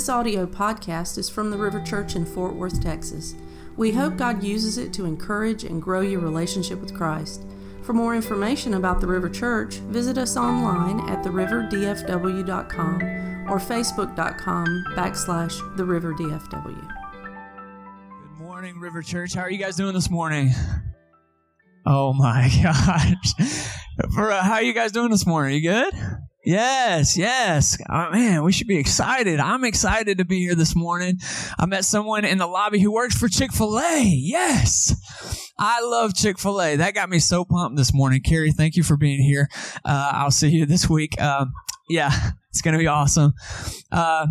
This audio podcast is from the River Church in Fort Worth, Texas. We hope God uses it to encourage and grow your relationship with Christ. For more information about the River Church, visit us online at theriverdfw.com or facebook.com backslash theriverdfw. Good morning, River Church. How are you guys doing this morning? Oh my gosh. For, uh, how are you guys doing this morning? Are You good? Yes, yes. Oh, man, we should be excited. I'm excited to be here this morning. I met someone in the lobby who works for Chick fil A. Yes. I love Chick fil A. That got me so pumped this morning. Carrie, thank you for being here. Uh, I'll see you this week. Um, yeah, it's going to be awesome. Uh,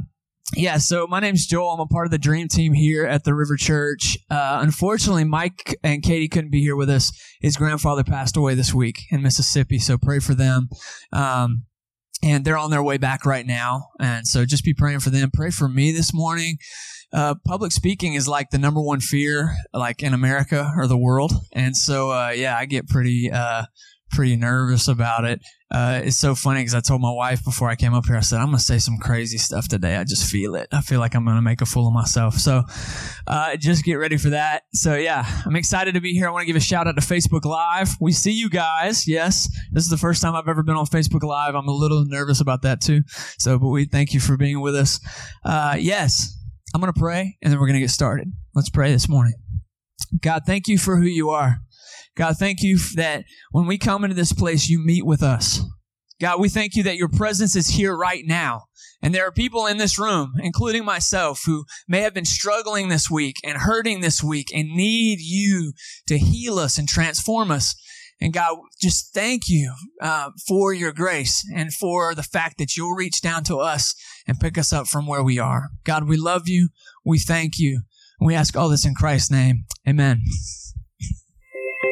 yeah, so my name's Joel. I'm a part of the dream team here at the River Church. Uh, unfortunately, Mike and Katie couldn't be here with us. His grandfather passed away this week in Mississippi, so pray for them. Um, and they're on their way back right now. And so just be praying for them. Pray for me this morning. Uh, public speaking is like the number one fear, like in America or the world. And so, uh, yeah, I get pretty, uh, pretty nervous about it. Uh, it's so funny because I told my wife before I came up here, I said, I'm going to say some crazy stuff today. I just feel it. I feel like I'm going to make a fool of myself. So uh, just get ready for that. So, yeah, I'm excited to be here. I want to give a shout out to Facebook Live. We see you guys. Yes, this is the first time I've ever been on Facebook Live. I'm a little nervous about that too. So, but we thank you for being with us. Uh, yes, I'm going to pray and then we're going to get started. Let's pray this morning. God, thank you for who you are. God, thank you that when we come into this place, you meet with us. God, we thank you that your presence is here right now. And there are people in this room, including myself, who may have been struggling this week and hurting this week and need you to heal us and transform us. And God, just thank you uh, for your grace and for the fact that you'll reach down to us and pick us up from where we are. God, we love you. We thank you. We ask all this in Christ's name. Amen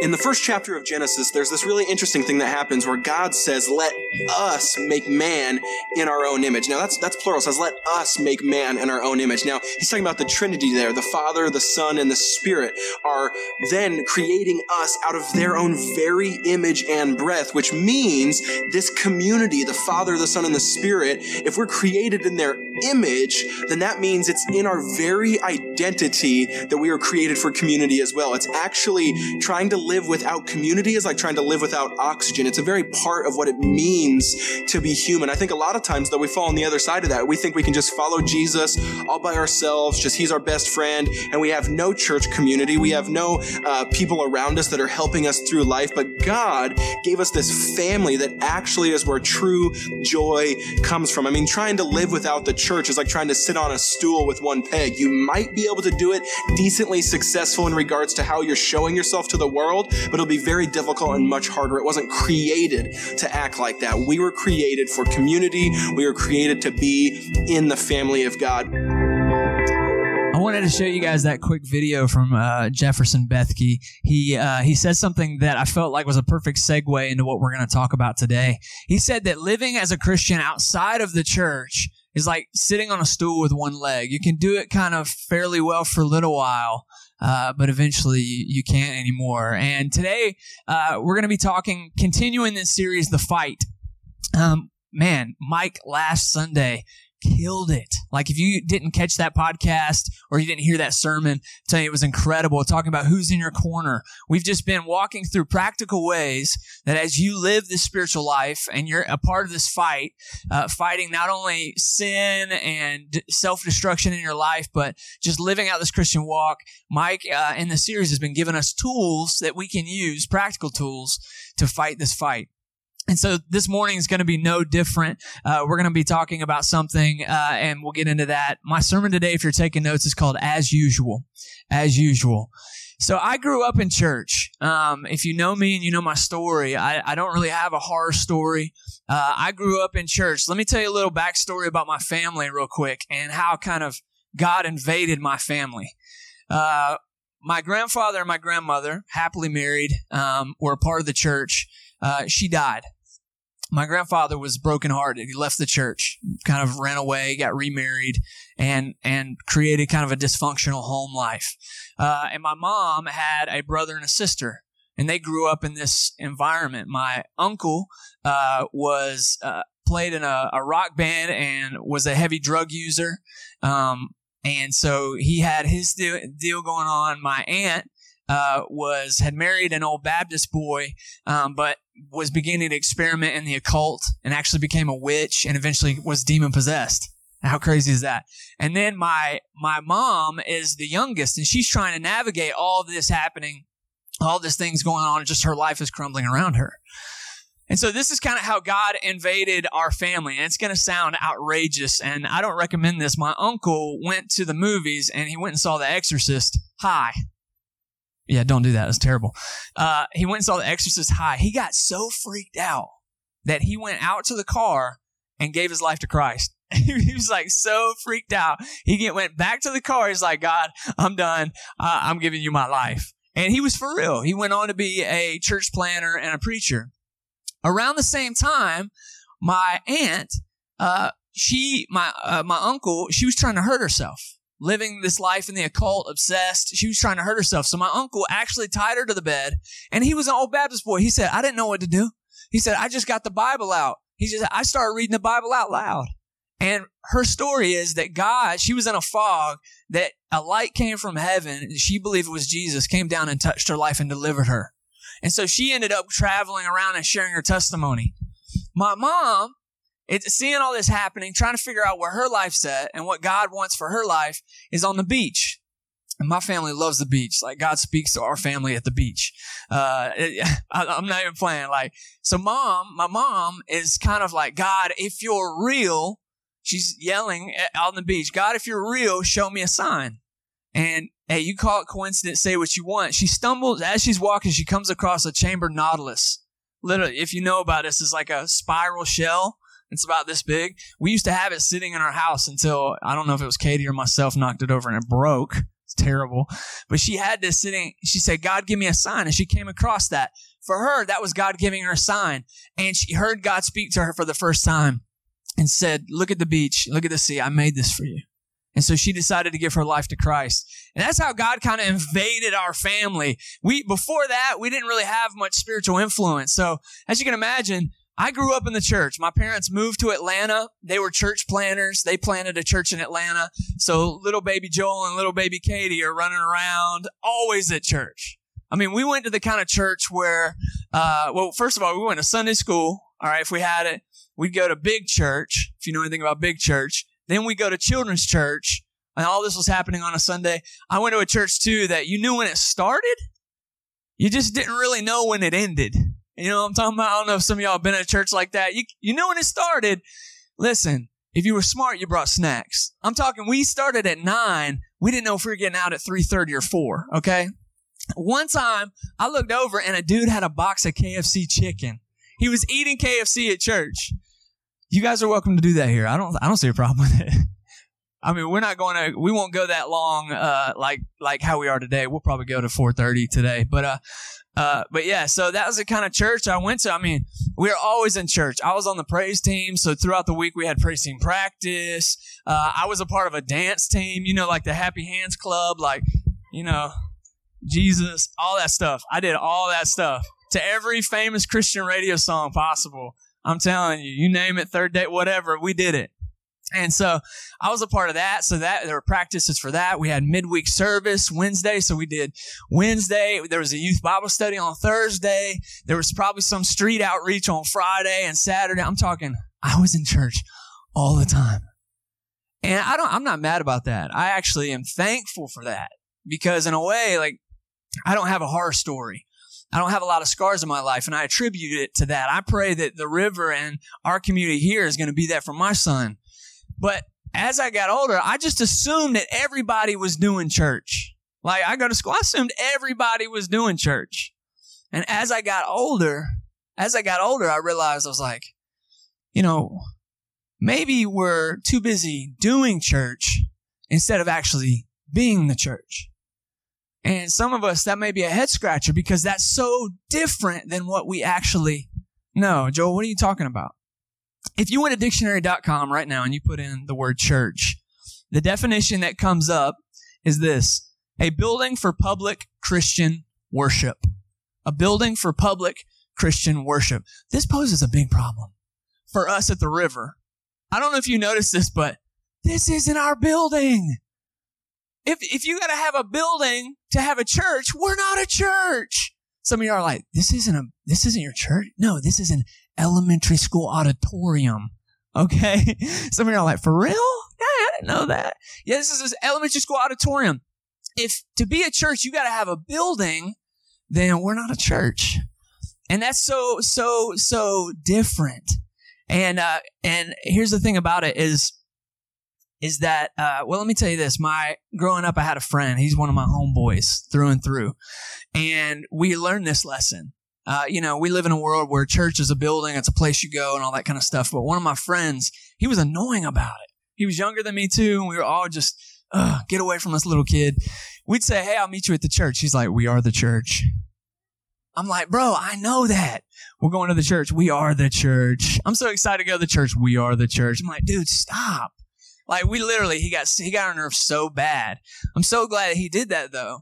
in the first chapter of Genesis, there's this really interesting thing that happens where God says, "Let us make man in our own image." Now that's that's plural. It says, "Let us make man in our own image." Now he's talking about the Trinity there. The Father, the Son, and the Spirit are then creating us out of their own very image and breath, which means this community, the Father, the Son, and the Spirit, if we're created in their image, then that means it's in our very identity that we are created for community as well. It's actually trying to live without community is like trying to live without oxygen. It's a very part of what it means to be human. I think a lot of times, though, we fall on the other side of that. We think we can just follow Jesus all by ourselves, just he's our best friend, and we have no church community. We have no uh, people around us that are helping us through life. But God gave us this family that actually is where true joy comes from. I mean, trying to live without the church is like trying to sit on a stool with one peg. You might be able to do it decently successful in regards to how you're showing yourself to the world world, but it'll be very difficult and much harder. It wasn't created to act like that. We were created for community. We were created to be in the family of God. I wanted to show you guys that quick video from uh, Jefferson Bethke. He uh, he said something that I felt like was a perfect segue into what we're going to talk about today. He said that living as a Christian outside of the church is like sitting on a stool with one leg. You can do it kind of fairly well for a little while, uh, but eventually you, can't anymore. And today uh, we're going to be talking, continuing this series, The Fight. Um, man, Mike last Sunday killed it. Like if you didn't catch that podcast or you didn't hear that sermon, I'm you it was incredible talking about who's in your corner. We've just been walking through practical ways that as you live this spiritual life and you're a part of this fight, uh, fighting not only sin and self-destruction in your life, but just living out this Christian walk. Mike uh, in the series has been giving us tools that we can use, practical tools to fight this fight. And so this morning is going to be no different. Uh, we're going to be talking about something, uh, and we'll get into that. My sermon today, if you're taking notes, is called As Usual. As Usual. So I grew up in church. Um, if you know me and you know my story, I, I don't really have a horror story. Uh, I grew up in church. Let me tell you a little backstory about my family real quick and how kind of God invaded my family. Uh, my grandfather and my grandmother, happily married, um, were a part of the church. Uh, she died my grandfather was brokenhearted. He left the church, kind of ran away, got remarried, and and created kind of a dysfunctional home life. Uh, and my mom had a brother and a sister, and they grew up in this environment. My uncle uh, was uh, played in a, a rock band and was a heavy drug user. Um, and so he had his deal, deal going on. My aunt uh, was had married an old Baptist boy, um, but was beginning to experiment in the occult and actually became a witch and eventually was demon possessed. How crazy is that? And then my my mom is the youngest, and she's trying to navigate all this happening, all this things going on, just her life is crumbling around her. And so this is kind of how God invaded our family. And it's going to sound outrageous. And I don't recommend this. My uncle went to the movies and he went and saw The Exorcist high. Yeah, don't do that. It's terrible. Uh, he went and saw The Exorcist high. He got so freaked out that he went out to the car and gave his life to Christ. he was like so freaked out. He get, went back to the car. He's like, God, I'm done. Uh, I'm giving you my life. And he was for real. He went on to be a church planner and a preacher. Around the same time, my aunt, uh, she, my, uh, my uncle, she was trying to hurt herself living this life in the occult, obsessed. She was trying to hurt herself. So my uncle actually tied her to the bed and he was an old Baptist boy. He said, I didn't know what to do. He said, I just got the Bible out. He said, I started reading the Bible out loud. And her story is that God, she was in a fog, that a light came from heaven. And she believed it was Jesus, came down and touched her life and delivered her. And so she ended up traveling around and sharing her testimony. My mom, it's seeing all this happening, trying to figure out where her life's at and what God wants for her life is on the beach. And my family loves the beach. Like God speaks to our family at the beach. Uh, I, am not even playing. Like, so mom, my mom is kind of like, God, if you're real, she's yelling out on the beach, God, if you're real, show me a sign. And hey, you call it coincidence, say what you want. She stumbles as she's walking, she comes across a chamber nautilus. Literally, if you know about this, it's like a spiral shell it's about this big. We used to have it sitting in our house until I don't know if it was Katie or myself knocked it over and it broke. It's terrible. But she had this sitting. She said, God, give me a sign. And she came across that. For her, that was God giving her a sign. And she heard God speak to her for the first time and said, Look at the beach. Look at the sea. I made this for you. And so she decided to give her life to Christ. And that's how God kind of invaded our family. We, before that, we didn't really have much spiritual influence. So as you can imagine, I grew up in the church. My parents moved to Atlanta. They were church planners. They planted a church in Atlanta. So little baby Joel and little baby Katie are running around always at church. I mean, we went to the kind of church where, uh, well, first of all, we went to Sunday school. All right. If we had it, we'd go to big church. If you know anything about big church, then we go to children's church and all this was happening on a Sunday. I went to a church too that you knew when it started. You just didn't really know when it ended. You know what I'm talking about? I don't know if some of y'all been at church like that. You, you know when it started. Listen, if you were smart, you brought snacks. I'm talking, we started at nine. We didn't know if we were getting out at 3.30 or 4, okay? One time, I looked over and a dude had a box of KFC chicken. He was eating KFC at church. You guys are welcome to do that here. I don't, I don't see a problem with it. I mean, we're not going to, we won't go that long, uh, like, like how we are today. We'll probably go to 4.30 today. But, uh, uh, but yeah, so that was the kind of church I went to. I mean, we were always in church. I was on the praise team, so throughout the week we had praise team practice. Uh, I was a part of a dance team, you know, like the Happy Hands Club, like, you know, Jesus, all that stuff. I did all that stuff to every famous Christian radio song possible. I'm telling you, you name it, Third Day, whatever, we did it. And so I was a part of that. So that there were practices for that. We had midweek service Wednesday. So we did Wednesday. There was a youth Bible study on Thursday. There was probably some street outreach on Friday and Saturday. I'm talking, I was in church all the time. And I don't, I'm not mad about that. I actually am thankful for that because in a way, like I don't have a horror story. I don't have a lot of scars in my life and I attribute it to that. I pray that the river and our community here is going to be that for my son but as I got older, I just assumed that everybody was doing church. Like I go to school, I assumed everybody was doing church. And as I got older, as I got older, I realized I was like, you know, maybe we're too busy doing church instead of actually being the church. And some of us, that may be a head scratcher because that's so different than what we actually know. Joel, what are you talking about? If you went to dictionary.com right now and you put in the word church, the definition that comes up is this a building for public Christian worship. A building for public Christian worship. This poses a big problem for us at the river. I don't know if you noticed this, but this isn't our building. If, if you got to have a building to have a church, we're not a church. Some of you are like, this isn't a, this isn't your church. No, this is an elementary school auditorium. Okay. Some of you are like, for real? I didn't know that. Yeah, this is an elementary school auditorium. If to be a church, you got to have a building, then we're not a church. And that's so, so, so different. And, uh, and here's the thing about it is, is that, uh, well, let me tell you this. My, growing up, I had a friend. He's one of my homeboys through and through. And we learned this lesson. Uh, you know, we live in a world where church is a building, it's a place you go and all that kind of stuff. But one of my friends, he was annoying about it. He was younger than me too. And we were all just, get away from this little kid. We'd say, Hey, I'll meet you at the church. He's like, we are the church. I'm like, bro, I know that. We're going to the church. We are the church. I'm so excited to go to the church. We are the church. I'm like, dude, stop. Like we literally, he got, he got our nerves so bad. I'm so glad he did that though.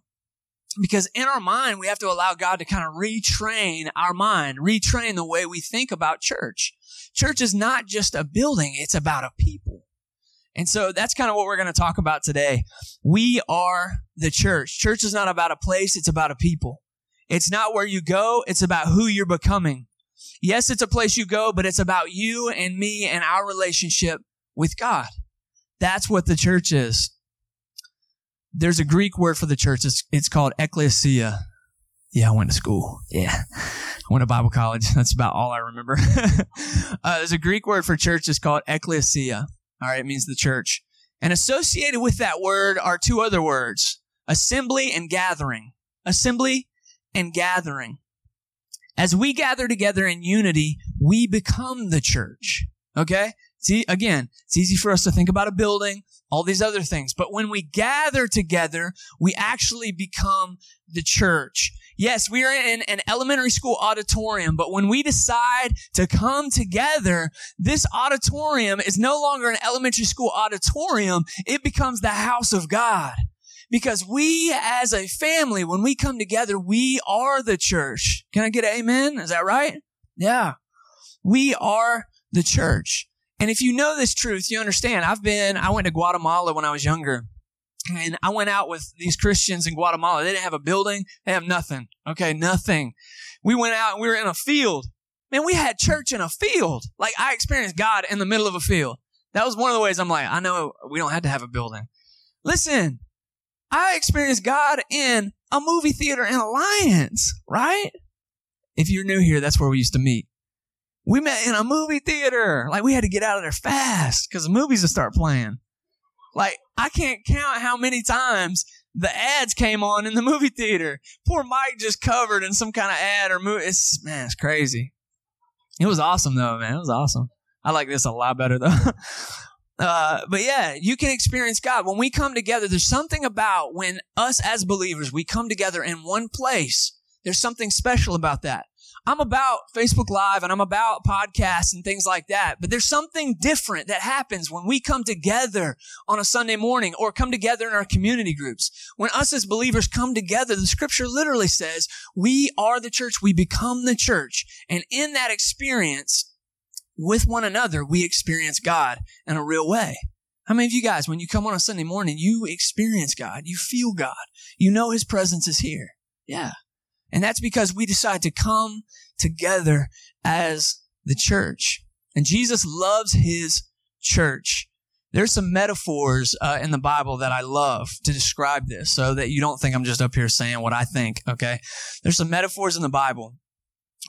Because in our mind, we have to allow God to kind of retrain our mind, retrain the way we think about church. Church is not just a building. It's about a people. And so that's kind of what we're going to talk about today. We are the church. Church is not about a place. It's about a people. It's not where you go. It's about who you're becoming. Yes, it's a place you go, but it's about you and me and our relationship with God. That's what the church is. There's a Greek word for the church. It's, it's called ecclesia. Yeah, I went to school. Yeah. I went to Bible college. That's about all I remember. uh, there's a Greek word for church. It's called ecclesia. All right. It means the church. And associated with that word are two other words, assembly and gathering. Assembly and gathering. As we gather together in unity, we become the church. Okay? See, again, it's easy for us to think about a building, all these other things. But when we gather together, we actually become the church. Yes, we are in an elementary school auditorium, but when we decide to come together, this auditorium is no longer an elementary school auditorium. It becomes the house of God. Because we as a family, when we come together, we are the church. Can I get amen? Is that right? Yeah. We are the church. And if you know this truth, you understand. I've been, I went to Guatemala when I was younger. And I went out with these Christians in Guatemala. They didn't have a building. They have nothing. Okay. Nothing. We went out and we were in a field. Man, we had church in a field. Like I experienced God in the middle of a field. That was one of the ways I'm like, I know we don't have to have a building. Listen, I experienced God in a movie theater in Alliance, right? If you're new here, that's where we used to meet. We met in a movie theater. Like we had to get out of there fast because the movies would start playing. Like I can't count how many times the ads came on in the movie theater. Poor Mike just covered in some kind of ad or movie. It's man, it's crazy. It was awesome though, man. It was awesome. I like this a lot better though. Uh, but yeah, you can experience God. When we come together, there's something about when us as believers, we come together in one place. There's something special about that. I'm about Facebook Live and I'm about podcasts and things like that. But there's something different that happens when we come together on a Sunday morning or come together in our community groups. When us as believers come together, the scripture literally says, we are the church. We become the church. And in that experience, with one another, we experience God in a real way. How many of you guys, when you come on a Sunday morning, you experience God, you feel God, you know His presence is here? Yeah. And that's because we decide to come together as the church. And Jesus loves his church. There's some metaphors uh, in the Bible that I love to describe this so that you don't think I'm just up here saying what I think, okay? There's some metaphors in the Bible.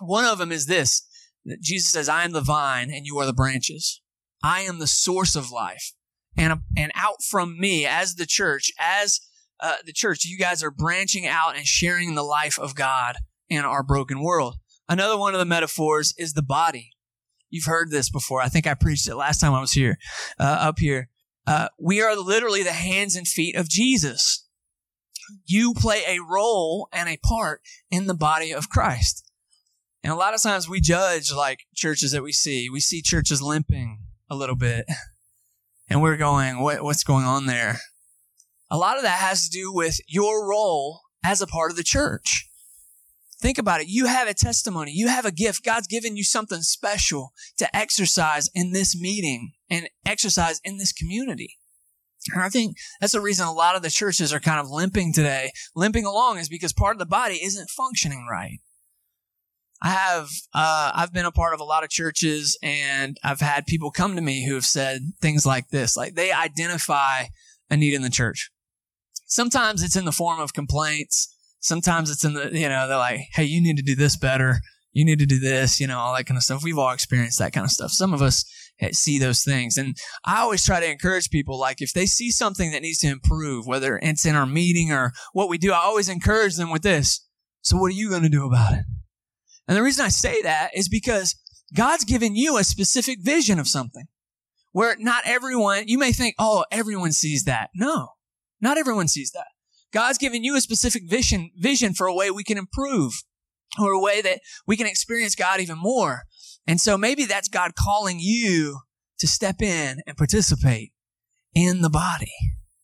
One of them is this that Jesus says, I am the vine and you are the branches. I am the source of life. And, and out from me as the church, as uh, the church, you guys are branching out and sharing the life of God in our broken world. Another one of the metaphors is the body. You've heard this before. I think I preached it last time I was here, uh, up here. Uh, we are literally the hands and feet of Jesus. You play a role and a part in the body of Christ. And a lot of times we judge like churches that we see. We see churches limping a little bit. And we're going, what, what's going on there? A lot of that has to do with your role as a part of the church. Think about it. You have a testimony. You have a gift. God's given you something special to exercise in this meeting and exercise in this community. And I think that's the reason a lot of the churches are kind of limping today. Limping along is because part of the body isn't functioning right. I have, uh, I've been a part of a lot of churches and I've had people come to me who have said things like this, like they identify a need in the church. Sometimes it's in the form of complaints. Sometimes it's in the, you know, they're like, Hey, you need to do this better. You need to do this, you know, all that kind of stuff. We've all experienced that kind of stuff. Some of us eh, see those things. And I always try to encourage people, like if they see something that needs to improve, whether it's in our meeting or what we do, I always encourage them with this. So what are you going to do about it? And the reason I say that is because God's given you a specific vision of something where not everyone, you may think, oh, everyone sees that. No, not everyone sees that. God's given you a specific vision, vision for a way we can improve or a way that we can experience God even more. And so maybe that's God calling you to step in and participate in the body,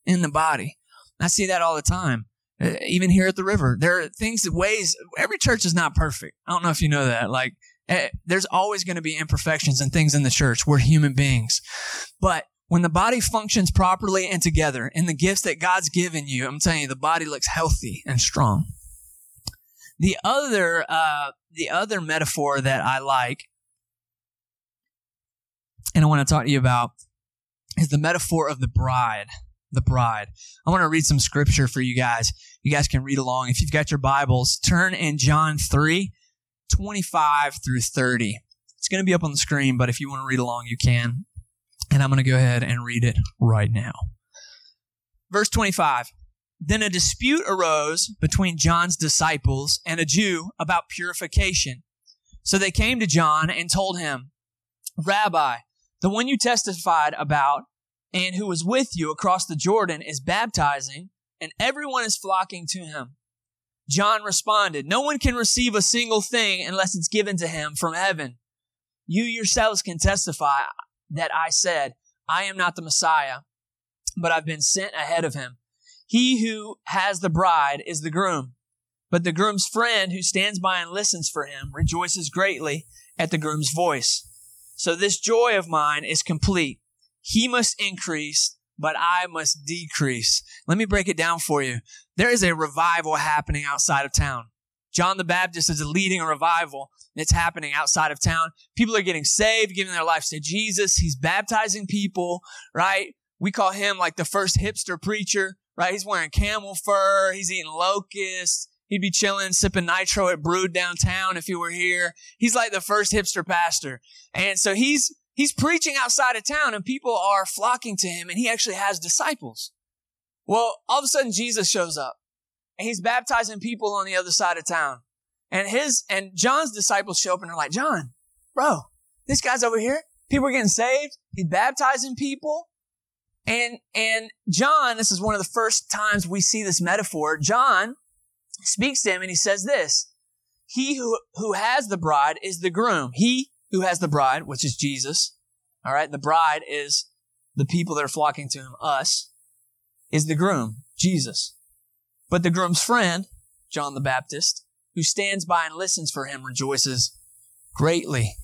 in the body. I see that all the time. Uh, even here at the river, there are things, ways, every church is not perfect. I don't know if you know that. Like, eh, there's always going to be imperfections and things in the church. We're human beings. But when the body functions properly and together in the gifts that God's given you, I'm telling you, the body looks healthy and strong. The other, uh, the other metaphor that I like, and I want to talk to you about, is the metaphor of the bride the bride. I want to read some scripture for you guys. You guys can read along. If you've got your Bibles, turn in John 3, 25 through 30. It's going to be up on the screen, but if you want to read along, you can. And I'm going to go ahead and read it right now. Verse 25. Then a dispute arose between John's disciples and a Jew about purification. So they came to John and told him, Rabbi, the one you testified about and who was with you across the Jordan is baptizing, and everyone is flocking to him. John responded, No one can receive a single thing unless it's given to him from heaven. You yourselves can testify that I said, I am not the Messiah, but I've been sent ahead of him. He who has the bride is the groom, but the groom's friend who stands by and listens for him rejoices greatly at the groom's voice. So this joy of mine is complete. He must increase, but I must decrease. Let me break it down for you. There is a revival happening outside of town. John the Baptist is leading a revival that's happening outside of town. People are getting saved, giving their lives to Jesus. He's baptizing people, right? We call him like the first hipster preacher, right? He's wearing camel fur. He's eating locusts. He'd be chilling, sipping nitro at Brewed downtown if he were here. He's like the first hipster pastor. And so he's He's preaching outside of town and people are flocking to him and he actually has disciples. Well, all of a sudden Jesus shows up and he's baptizing people on the other side of town. And his, and John's disciples show up and they're like, John, bro, this guy's over here. People are getting saved. He's baptizing people. And, and John, this is one of the first times we see this metaphor. John speaks to him and he says this, he who, who has the bride is the groom. He who has the bride, which is Jesus. All right. The bride is the people that are flocking to him. Us is the groom, Jesus. But the groom's friend, John the Baptist, who stands by and listens for him, rejoices greatly.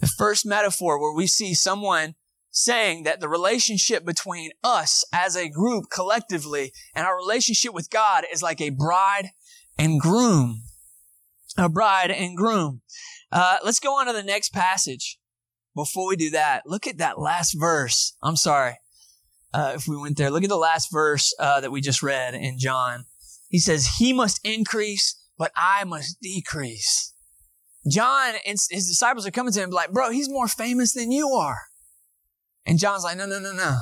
The first metaphor where we see someone saying that the relationship between us as a group collectively and our relationship with God is like a bride and groom. A bride and groom. Uh, let's go on to the next passage. Before we do that, look at that last verse. I'm sorry uh, if we went there. Look at the last verse uh, that we just read in John. He says, He must increase, but I must decrease. John and his disciples are coming to him like, Bro, he's more famous than you are. And John's like, No, no, no, no.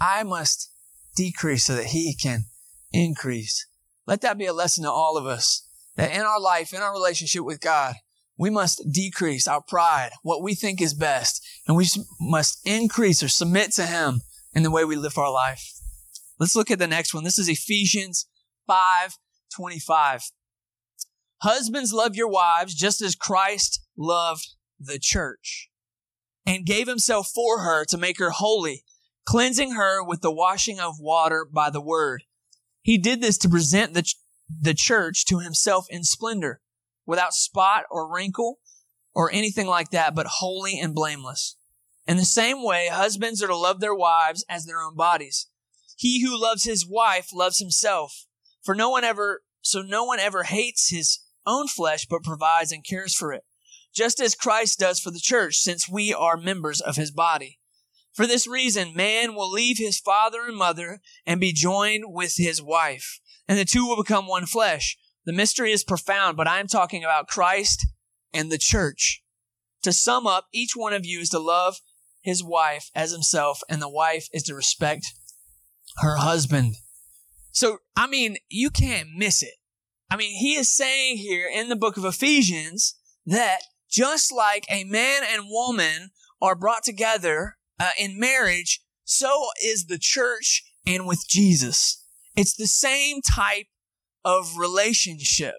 I must decrease so that he can increase. Let that be a lesson to all of us that in our life, in our relationship with God, we must decrease our pride, what we think is best, and we must increase or submit to Him in the way we live our life. Let's look at the next one. This is Ephesians 5 25. Husbands, love your wives just as Christ loved the church and gave himself for her to make her holy, cleansing her with the washing of water by the word. He did this to present the, the church to himself in splendor without spot or wrinkle or anything like that, but holy and blameless. In the same way, husbands are to love their wives as their own bodies. He who loves his wife loves himself. For no one ever, so no one ever hates his own flesh, but provides and cares for it. Just as Christ does for the church, since we are members of his body. For this reason, man will leave his father and mother and be joined with his wife, and the two will become one flesh. The mystery is profound, but I am talking about Christ and the church. To sum up, each one of you is to love his wife as himself, and the wife is to respect her husband. So, I mean, you can't miss it. I mean, he is saying here in the book of Ephesians that just like a man and woman are brought together uh, in marriage, so is the church and with Jesus. It's the same type of relationship.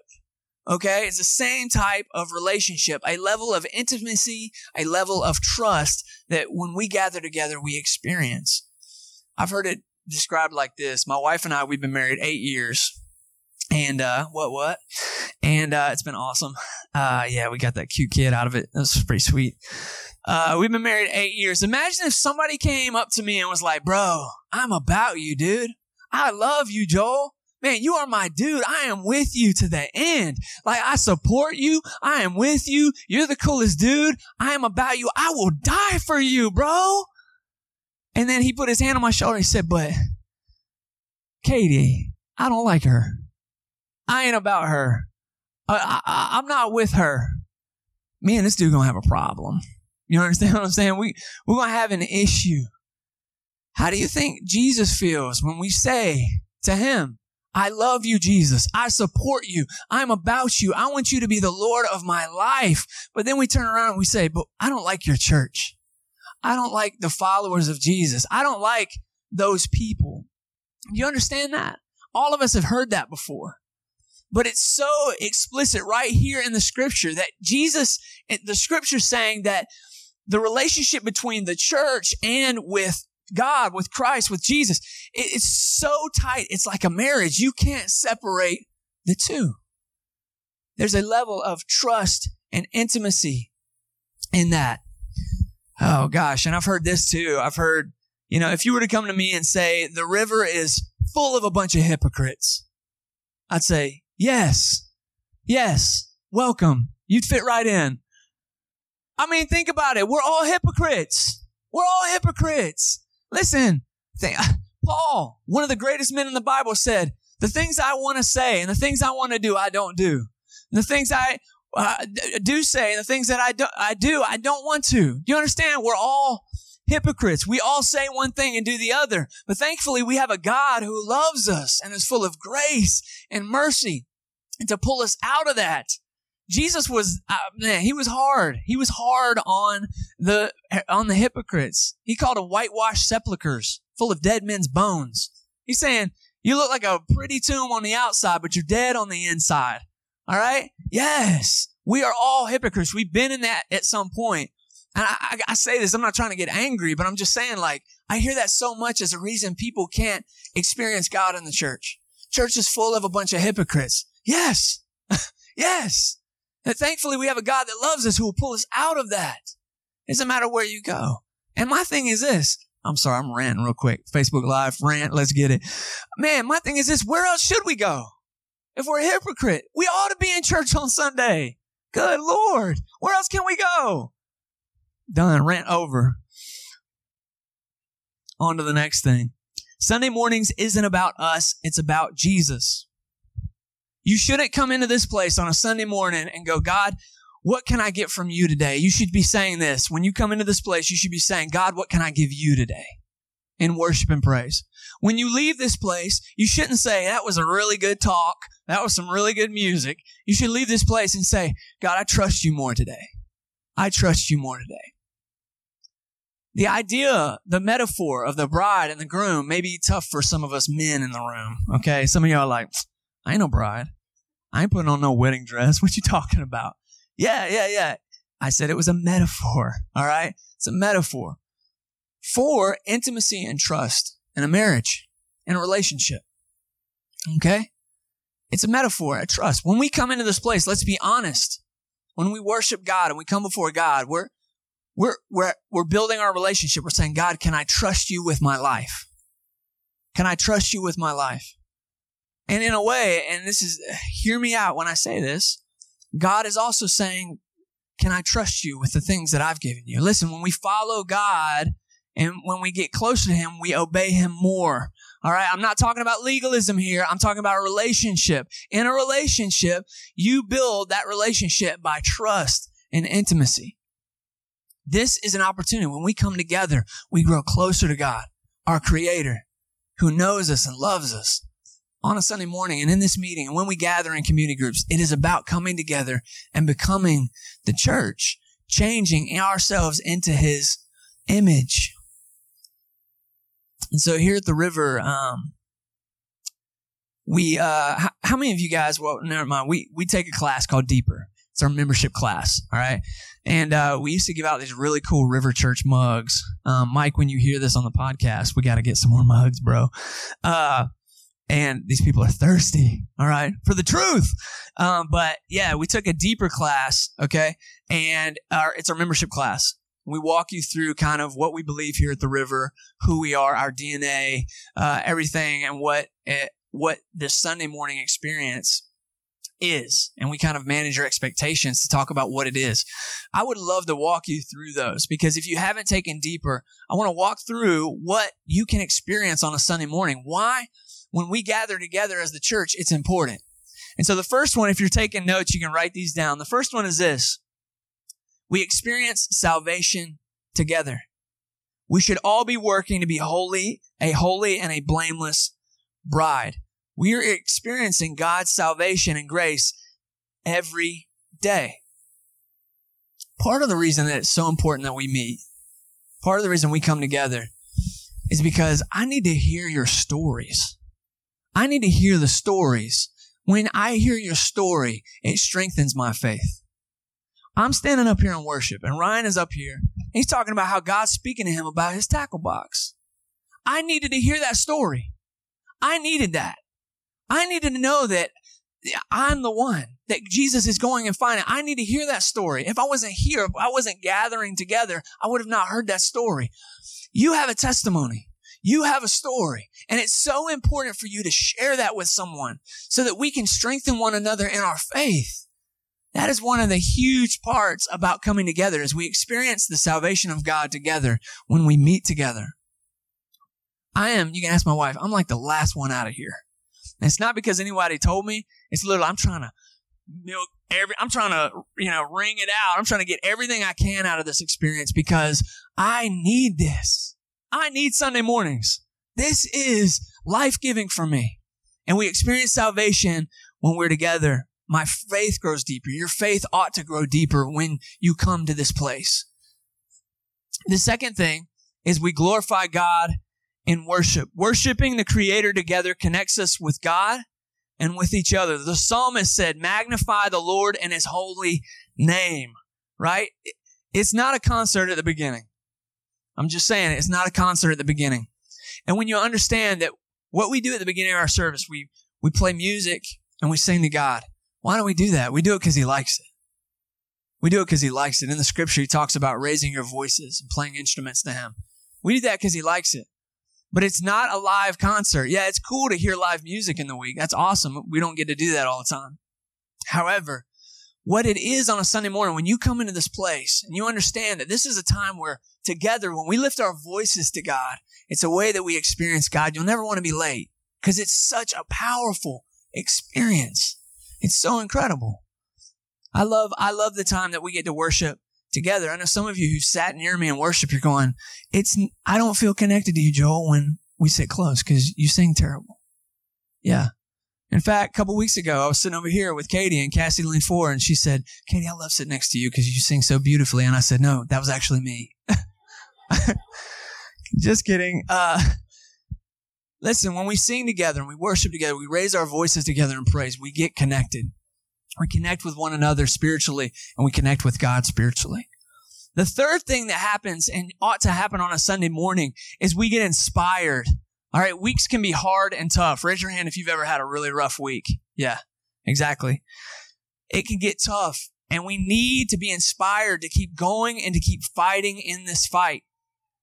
Okay. It's the same type of relationship, a level of intimacy, a level of trust that when we gather together, we experience. I've heard it described like this. My wife and I, we've been married eight years. And, uh, what, what? And, uh, it's been awesome. Uh, yeah, we got that cute kid out of it. That was pretty sweet. Uh, we've been married eight years. Imagine if somebody came up to me and was like, bro, I'm about you, dude. I love you, Joel man, you are my dude. I am with you to the end. Like, I support you. I am with you. You're the coolest dude. I am about you. I will die for you, bro. And then he put his hand on my shoulder. He said, but Katie, I don't like her. I ain't about her. I, I, I'm not with her. Me and this dude gonna have a problem. You understand what I'm saying? We, we're gonna have an issue. How do you think Jesus feels when we say to him, I love you, Jesus. I support you. I'm about you. I want you to be the Lord of my life. But then we turn around and we say, but I don't like your church. I don't like the followers of Jesus. I don't like those people. You understand that? All of us have heard that before. But it's so explicit right here in the scripture that Jesus, the scripture saying that the relationship between the church and with God, with Christ, with Jesus. It's so tight. It's like a marriage. You can't separate the two. There's a level of trust and intimacy in that. Oh gosh. And I've heard this too. I've heard, you know, if you were to come to me and say the river is full of a bunch of hypocrites, I'd say, yes, yes, welcome. You'd fit right in. I mean, think about it. We're all hypocrites. We're all hypocrites. Listen, Paul, one of the greatest men in the Bible said, the things I want to say and the things I want to do, I don't do. And the things I uh, do say and the things that I do, I do, I don't want to. You understand? We're all hypocrites. We all say one thing and do the other. But thankfully, we have a God who loves us and is full of grace and mercy and to pull us out of that. Jesus was uh, man, he was hard. He was hard on the on the hypocrites. He called them whitewashed sepulchres full of dead men's bones. He's saying, "You look like a pretty tomb on the outside, but you're dead on the inside." All right? Yes, we are all hypocrites. We've been in that at some point. And I, I, say this, I'm not trying to get angry, but I'm just saying, like, I hear that so much as a reason people can't experience God in the church. Church is full of a bunch of hypocrites. Yes. yes. And thankfully, we have a God that loves us who will pull us out of that. It doesn't matter where you go. And my thing is this. I'm sorry, I'm ranting real quick. Facebook Live, rant, let's get it. Man, my thing is this. Where else should we go? If we're a hypocrite, we ought to be in church on Sunday. Good Lord. Where else can we go? Done. Rant over. On to the next thing. Sunday mornings isn't about us. It's about Jesus. You shouldn't come into this place on a Sunday morning and go, God, what can I get from you today? You should be saying this. When you come into this place, you should be saying, God, what can I give you today? In worship and praise. When you leave this place, you shouldn't say, that was a really good talk. That was some really good music. You should leave this place and say, God, I trust you more today. I trust you more today. The idea, the metaphor of the bride and the groom may be tough for some of us men in the room. Okay. Some of y'all are like, I ain't no bride. I ain't putting on no wedding dress. What you talking about? Yeah, yeah, yeah. I said it was a metaphor. All right. It's a metaphor for intimacy and trust in a marriage, in a relationship. Okay. It's a metaphor, a trust. When we come into this place, let's be honest. When we worship God and we come before God, we're, we're, we're, we're building our relationship. We're saying, God, can I trust you with my life? Can I trust you with my life? And in a way, and this is, hear me out when I say this, God is also saying, can I trust you with the things that I've given you? Listen, when we follow God and when we get closer to Him, we obey Him more. All right. I'm not talking about legalism here. I'm talking about a relationship. In a relationship, you build that relationship by trust and intimacy. This is an opportunity. When we come together, we grow closer to God, our creator, who knows us and loves us on a Sunday morning and in this meeting and when we gather in community groups. It is about coming together and becoming the church, changing ourselves into his image. And so here at the river, um, we, uh, how, how, many of you guys, well, never mind, we, we take a class called Deeper. It's our membership class. All right. And, uh, we used to give out these really cool River Church mugs. Um, Mike, when you hear this on the podcast, we got to get some more mugs, bro. Uh, and these people are thirsty, all right, for the truth. Um, but yeah, we took a deeper class, okay, and our, it's our membership class. We walk you through kind of what we believe here at the river, who we are, our DNA, uh, everything, and what it, what this Sunday morning experience is. And we kind of manage your expectations to talk about what it is. I would love to walk you through those because if you haven't taken deeper, I want to walk through what you can experience on a Sunday morning. Why? When we gather together as the church, it's important. And so the first one, if you're taking notes, you can write these down. The first one is this. We experience salvation together. We should all be working to be holy, a holy and a blameless bride. We are experiencing God's salvation and grace every day. Part of the reason that it's so important that we meet, part of the reason we come together is because I need to hear your stories. I need to hear the stories. When I hear your story, it strengthens my faith. I'm standing up here in worship, and Ryan is up here. He's talking about how God's speaking to him about his tackle box. I needed to hear that story. I needed that. I needed to know that I'm the one that Jesus is going and finding. I need to hear that story. If I wasn't here, if I wasn't gathering together, I would have not heard that story. You have a testimony. You have a story. And it's so important for you to share that with someone so that we can strengthen one another in our faith. That is one of the huge parts about coming together as we experience the salvation of God together when we meet together. I am, you can ask my wife, I'm like the last one out of here. And it's not because anybody told me. It's literally, I'm trying to milk every, I'm trying to, you know, wring it out. I'm trying to get everything I can out of this experience because I need this. I need Sunday mornings. This is life giving for me. And we experience salvation when we're together my faith grows deeper. Your faith ought to grow deeper when you come to this place. The second thing is we glorify God in worship. Worshiping the Creator together connects us with God and with each other. The psalmist said, magnify the Lord and his holy name, right? It's not a concert at the beginning. I'm just saying it's not a concert at the beginning. And when you understand that what we do at the beginning of our service, we, we play music and we sing to God. Why don't we do that? We do it because he likes it. We do it because he likes it. In the scripture, he talks about raising your voices and playing instruments to him. We do that because he likes it. But it's not a live concert. Yeah, it's cool to hear live music in the week. That's awesome. We don't get to do that all the time. However, what it is on a Sunday morning, when you come into this place and you understand that this is a time where together, when we lift our voices to God, it's a way that we experience God. You'll never want to be late because it's such a powerful experience. It's so incredible. I love, I love the time that we get to worship together. I know some of you who sat near me and worship, you're going, it's, I don't feel connected to you, Joel, when we sit close because you sing terrible. Yeah. In fact, a couple weeks ago, I was sitting over here with Katie and Cassie leaned forward and she said, Katie, I love sitting next to you because you sing so beautifully. And I said, no, that was actually me. Just kidding. Uh, Listen, when we sing together and we worship together, we raise our voices together in praise, we get connected. We connect with one another spiritually and we connect with God spiritually. The third thing that happens and ought to happen on a Sunday morning is we get inspired All right, weeks can be hard and tough. Raise your hand if you've ever had a really rough week. Yeah, exactly. It can get tough, and we need to be inspired to keep going and to keep fighting in this fight.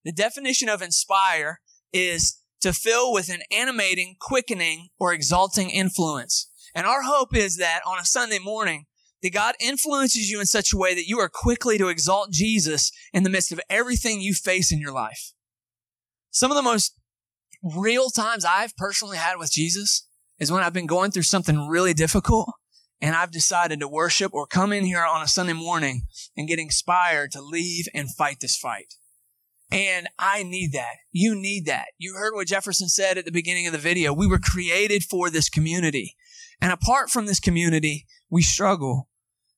The definition of inspire is to fill with an animating, quickening, or exalting influence. And our hope is that on a Sunday morning, that God influences you in such a way that you are quickly to exalt Jesus in the midst of everything you face in your life. Some of the most real times I've personally had with Jesus is when I've been going through something really difficult and I've decided to worship or come in here on a Sunday morning and get inspired to leave and fight this fight. And I need that. You need that. You heard what Jefferson said at the beginning of the video. We were created for this community. And apart from this community, we struggle.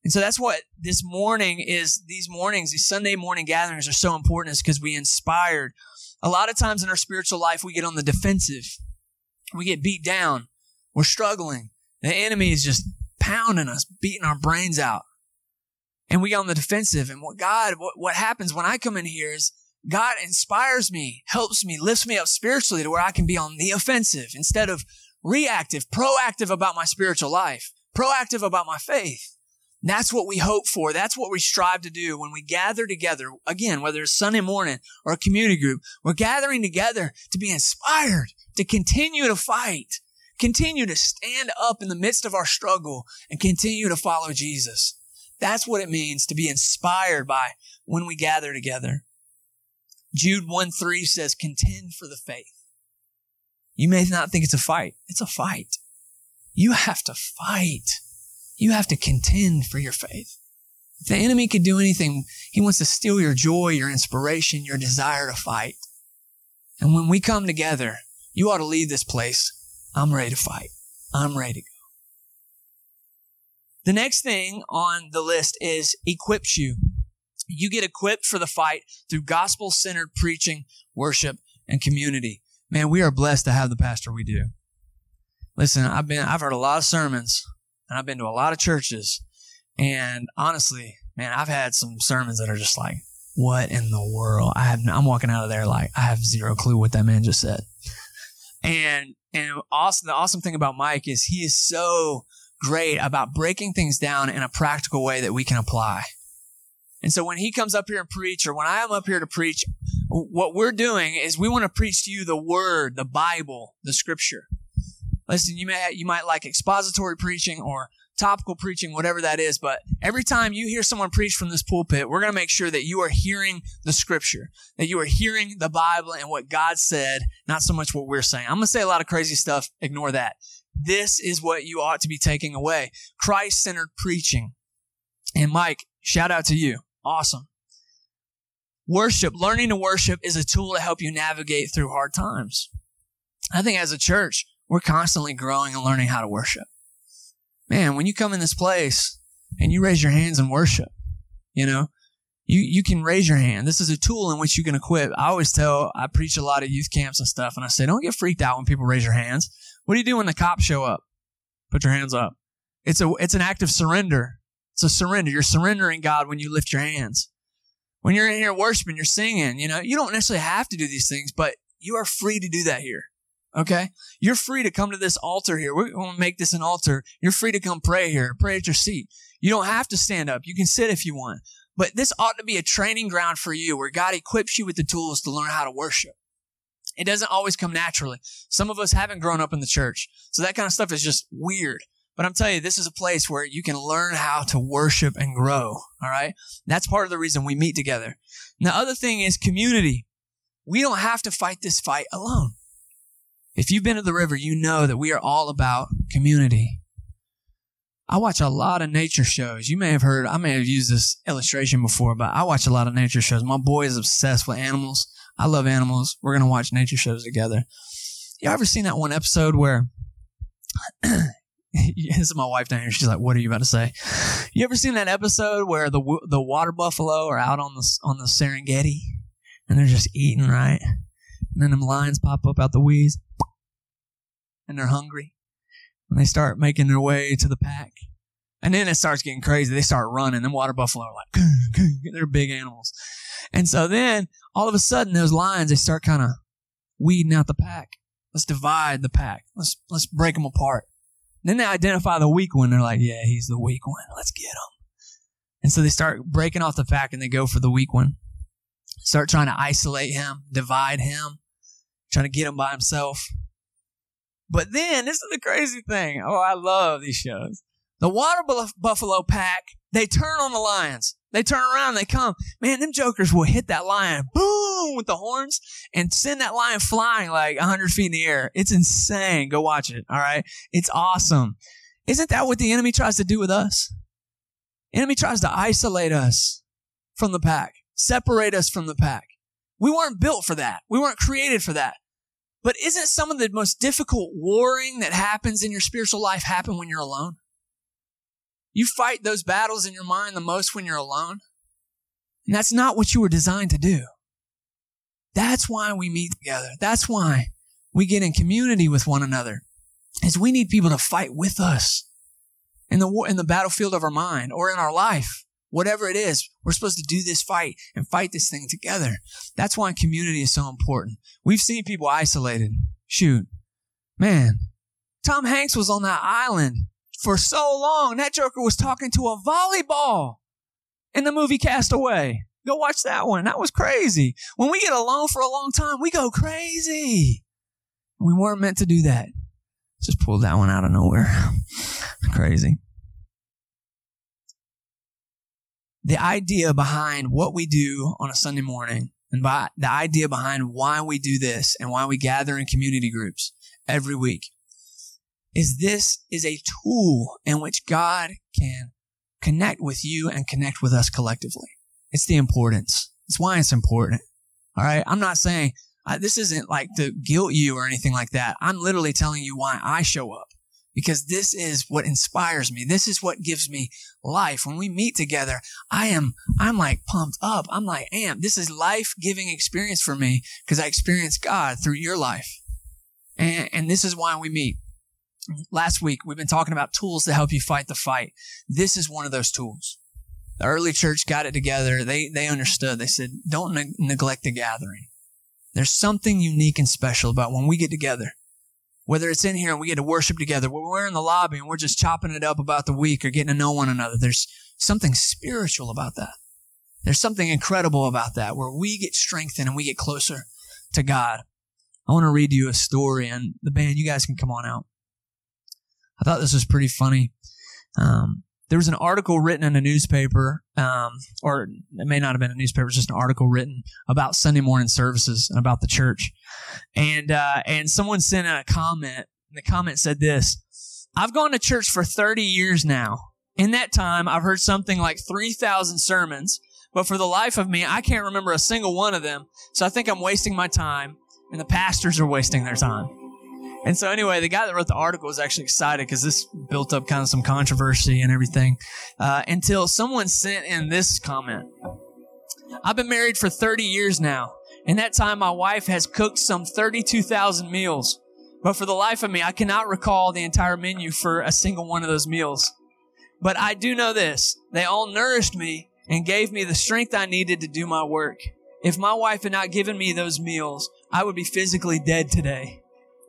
And so that's what this morning is. These mornings, these Sunday morning gatherings are so important is because we inspired a lot of times in our spiritual life, we get on the defensive. We get beat down. We're struggling. The enemy is just pounding us, beating our brains out. And we get on the defensive. And what God, what, what happens when I come in here is God inspires me, helps me, lifts me up spiritually to where I can be on the offensive instead of reactive, proactive about my spiritual life, proactive about my faith. That's what we hope for. That's what we strive to do when we gather together. Again, whether it's Sunday morning or a community group, we're gathering together to be inspired, to continue to fight, continue to stand up in the midst of our struggle and continue to follow Jesus. That's what it means to be inspired by when we gather together. Jude 1 3 says, contend for the faith. You may not think it's a fight. It's a fight. You have to fight. You have to contend for your faith. If the enemy could do anything, he wants to steal your joy, your inspiration, your desire to fight. And when we come together, you ought to leave this place. I'm ready to fight. I'm ready to go. The next thing on the list is equips you. You get equipped for the fight through gospel centered preaching, worship, and community. Man, we are blessed to have the pastor we do. Listen, I've been, I've heard a lot of sermons and I've been to a lot of churches. And honestly, man, I've had some sermons that are just like, what in the world? I have, I'm walking out of there like, I have zero clue what that man just said. And, and awesome, the awesome thing about Mike is he is so great about breaking things down in a practical way that we can apply. And so when he comes up here and preach, or when I am up here to preach, what we're doing is we want to preach to you the word, the Bible, the scripture. Listen, you may you might like expository preaching or topical preaching, whatever that is, but every time you hear someone preach from this pulpit, we're going to make sure that you are hearing the scripture, that you are hearing the Bible and what God said, not so much what we're saying. I'm going to say a lot of crazy stuff. Ignore that. This is what you ought to be taking away. Christ centered preaching. And Mike, shout out to you. Awesome. Worship, learning to worship is a tool to help you navigate through hard times. I think as a church, we're constantly growing and learning how to worship. Man, when you come in this place and you raise your hands and worship, you know, you, you can raise your hand. This is a tool in which you can equip. I always tell, I preach a lot of youth camps and stuff, and I say, don't get freaked out when people raise your hands. What do you do when the cops show up? Put your hands up. It's a, it's an act of surrender. It's a surrender. You're surrendering God when you lift your hands. When you're in here worshiping, you're singing, you know, you don't necessarily have to do these things, but you are free to do that here. Okay? You're free to come to this altar here. We're going to make this an altar. You're free to come pray here, pray at your seat. You don't have to stand up. You can sit if you want. But this ought to be a training ground for you where God equips you with the tools to learn how to worship. It doesn't always come naturally. Some of us haven't grown up in the church. So that kind of stuff is just weird. But I'm telling you, this is a place where you can learn how to worship and grow. All right. That's part of the reason we meet together. And the other thing is community. We don't have to fight this fight alone. If you've been to the river, you know that we are all about community. I watch a lot of nature shows. You may have heard, I may have used this illustration before, but I watch a lot of nature shows. My boy is obsessed with animals. I love animals. We're going to watch nature shows together. You ever seen that one episode where, this is my wife down here. She's like, what are you about to say? You ever seen that episode where the, the water buffalo are out on the, on the Serengeti and they're just eating, right? And then them lions pop up out the weeds and they're hungry. And they start making their way to the pack. And then it starts getting crazy. They start running. Them water buffalo are like, they're big animals. And so then all of a sudden those lions, they start kind of weeding out the pack. Let's divide the pack. Let's let's break them apart. Then they identify the weak one. They're like, yeah, he's the weak one. Let's get him. And so they start breaking off the pack and they go for the weak one. Start trying to isolate him, divide him, trying to get him by himself. But then, this is the crazy thing. Oh, I love these shows. The water buffalo pack, they turn on the lions. They turn around, they come. Man, them jokers will hit that lion, boom, with the horns and send that lion flying like 100 feet in the air. It's insane. Go watch it. All right. It's awesome. Isn't that what the enemy tries to do with us? enemy tries to isolate us from the pack, separate us from the pack. We weren't built for that. We weren't created for that. But isn't some of the most difficult warring that happens in your spiritual life happen when you're alone? You fight those battles in your mind the most when you're alone. And that's not what you were designed to do. That's why we meet together. That's why we get in community with one another. Is we need people to fight with us in the in the battlefield of our mind or in our life. Whatever it is, we're supposed to do this fight and fight this thing together. That's why community is so important. We've seen people isolated. Shoot. Man, Tom Hanks was on that island for so long. That Joker was talking to a volleyball in the movie Castaway. Go watch that one. That was crazy. When we get alone for a long time, we go crazy. We weren't meant to do that. Just pulled that one out of nowhere. crazy. The idea behind what we do on a Sunday morning and by the idea behind why we do this and why we gather in community groups every week is this is a tool in which God can connect with you and connect with us collectively. It's the importance. It's why it's important. All right. I'm not saying uh, this isn't like to guilt you or anything like that. I'm literally telling you why I show up because this is what inspires me. This is what gives me life. When we meet together, I am, I'm like pumped up. I'm like am This is life giving experience for me because I experience God through your life. And, and this is why we meet last week we've been talking about tools to help you fight the fight. This is one of those tools. The early church got it together. They they understood. They said, "Don't ne- neglect the gathering." There's something unique and special about when we get together. Whether it's in here and we get to worship together, when we're in the lobby and we're just chopping it up about the week or getting to know one another, there's something spiritual about that. There's something incredible about that where we get strengthened and we get closer to God. I want to read you a story and the band, you guys can come on out. I thought this was pretty funny. Um, there was an article written in a newspaper, um, or it may not have been a newspaper, just an article written about Sunday morning services and about the church. And uh, and someone sent in a comment, and the comment said this: "I've gone to church for 30 years now. In that time, I've heard something like 3,000 sermons, but for the life of me, I can't remember a single one of them. So I think I'm wasting my time, and the pastors are wasting their time." And so anyway, the guy that wrote the article was actually excited because this built up kind of some controversy and everything. Uh, until someone sent in this comment. I've been married for 30 years now. In that time, my wife has cooked some 32,000 meals. But for the life of me, I cannot recall the entire menu for a single one of those meals. But I do know this. They all nourished me and gave me the strength I needed to do my work. If my wife had not given me those meals, I would be physically dead today.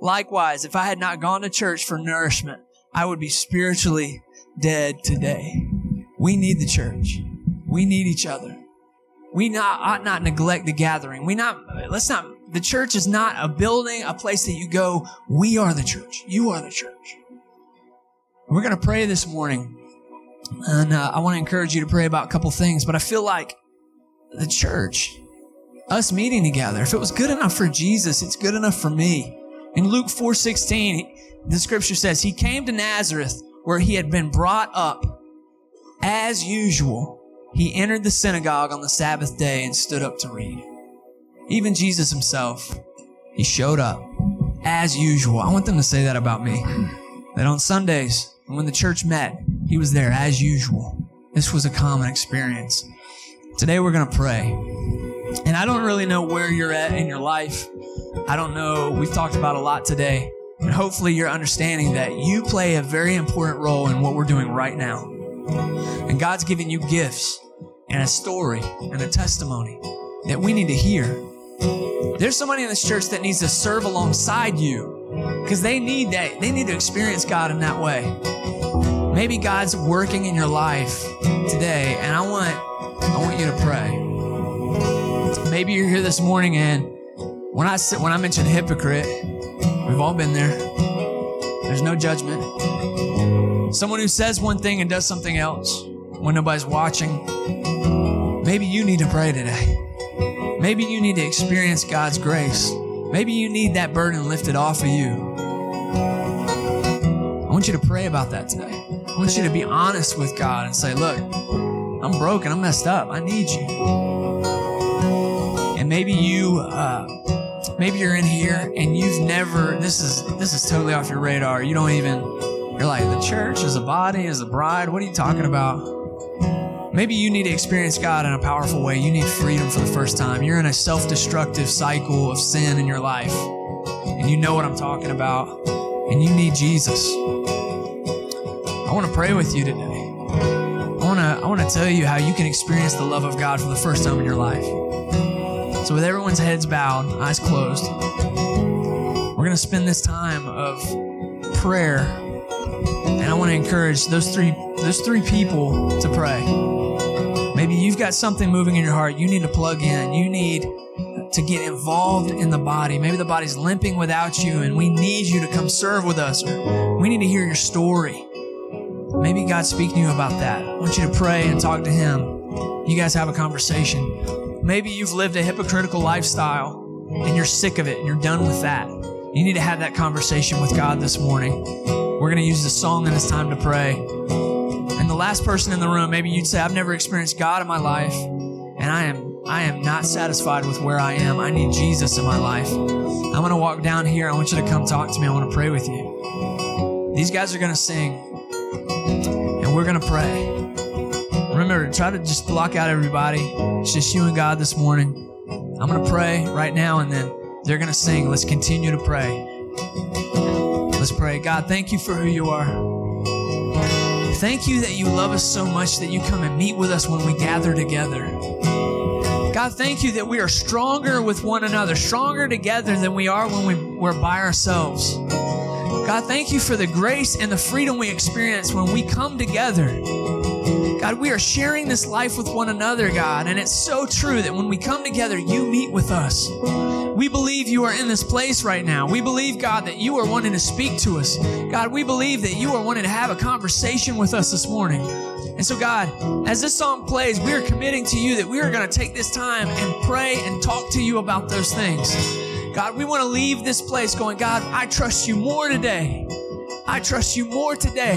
Likewise, if I had not gone to church for nourishment, I would be spiritually dead today. We need the church. We need each other. We not, ought not neglect the gathering. We not, let's not, the church is not a building, a place that you go. We are the church. You are the church. We're going to pray this morning. And uh, I want to encourage you to pray about a couple things, but I feel like the church, us meeting together, if it was good enough for Jesus, it's good enough for me. In Luke 4:16, the scripture says he came to Nazareth where he had been brought up. As usual, he entered the synagogue on the Sabbath day and stood up to read. Even Jesus himself, he showed up as usual. I want them to say that about me. That on Sundays, when the church met, he was there as usual. This was a common experience. Today we're going to pray. And I don't really know where you're at in your life. I don't know, we've talked about a lot today. And hopefully you're understanding that you play a very important role in what we're doing right now. And God's giving you gifts and a story and a testimony that we need to hear. There's somebody in this church that needs to serve alongside you because they need that. They need to experience God in that way. Maybe God's working in your life today, and I want I want you to pray. Maybe you're here this morning, and when I when I mention hypocrite, we've all been there. There's no judgment. Someone who says one thing and does something else when nobody's watching. Maybe you need to pray today. Maybe you need to experience God's grace. Maybe you need that burden lifted off of you. I want you to pray about that today. I want you to be honest with God and say, Look, I'm broken. I'm messed up. I need you. And maybe you, uh, maybe you're in here and you've never. This is this is totally off your radar. You don't even. You're like the church is a body, is a bride. What are you talking about? Maybe you need to experience God in a powerful way. You need freedom for the first time. You're in a self destructive cycle of sin in your life. And you know what I'm talking about. And you need Jesus. I want to pray with you today. I want to I want to tell you how you can experience the love of God for the first time in your life. So with everyone's heads bowed, eyes closed, we're going to spend this time of prayer. And I want to encourage those three those three people to pray. Maybe you've got something moving in your heart. You need to plug in. You need to get involved in the body. Maybe the body's limping without you and we need you to come serve with us. We need to hear your story. Maybe God's speaking to you about that. I want you to pray and talk to Him. You guys have a conversation. Maybe you've lived a hypocritical lifestyle and you're sick of it and you're done with that. You need to have that conversation with God this morning. We're going to use the song and it's time to pray And the last person in the room, maybe you'd say, I've never experienced God in my life, and I am I am not satisfied with where I am. I need Jesus in my life. I'm gonna walk down here. I want you to come talk to me. I want to pray with you. These guys are gonna sing, and we're gonna pray. Remember, try to just block out everybody. It's just you and God this morning. I'm gonna pray right now, and then they're gonna sing. Let's continue to pray. Let's pray. God, thank you for who you are. Thank you that you love us so much that you come and meet with us when we gather together. God, thank you that we are stronger with one another, stronger together than we are when we, we're by ourselves. God, thank you for the grace and the freedom we experience when we come together. God, we are sharing this life with one another, God, and it's so true that when we come together, you meet with us. We believe you are in this place right now. We believe, God, that you are wanting to speak to us. God, we believe that you are wanting to have a conversation with us this morning. And so, God, as this song plays, we are committing to you that we are going to take this time and pray and talk to you about those things. God, we want to leave this place going, God, I trust you more today. I trust you more today.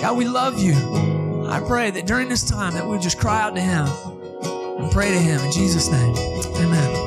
God, we love you. I pray that during this time that we just cry out to him and pray to him in Jesus' name. Amen.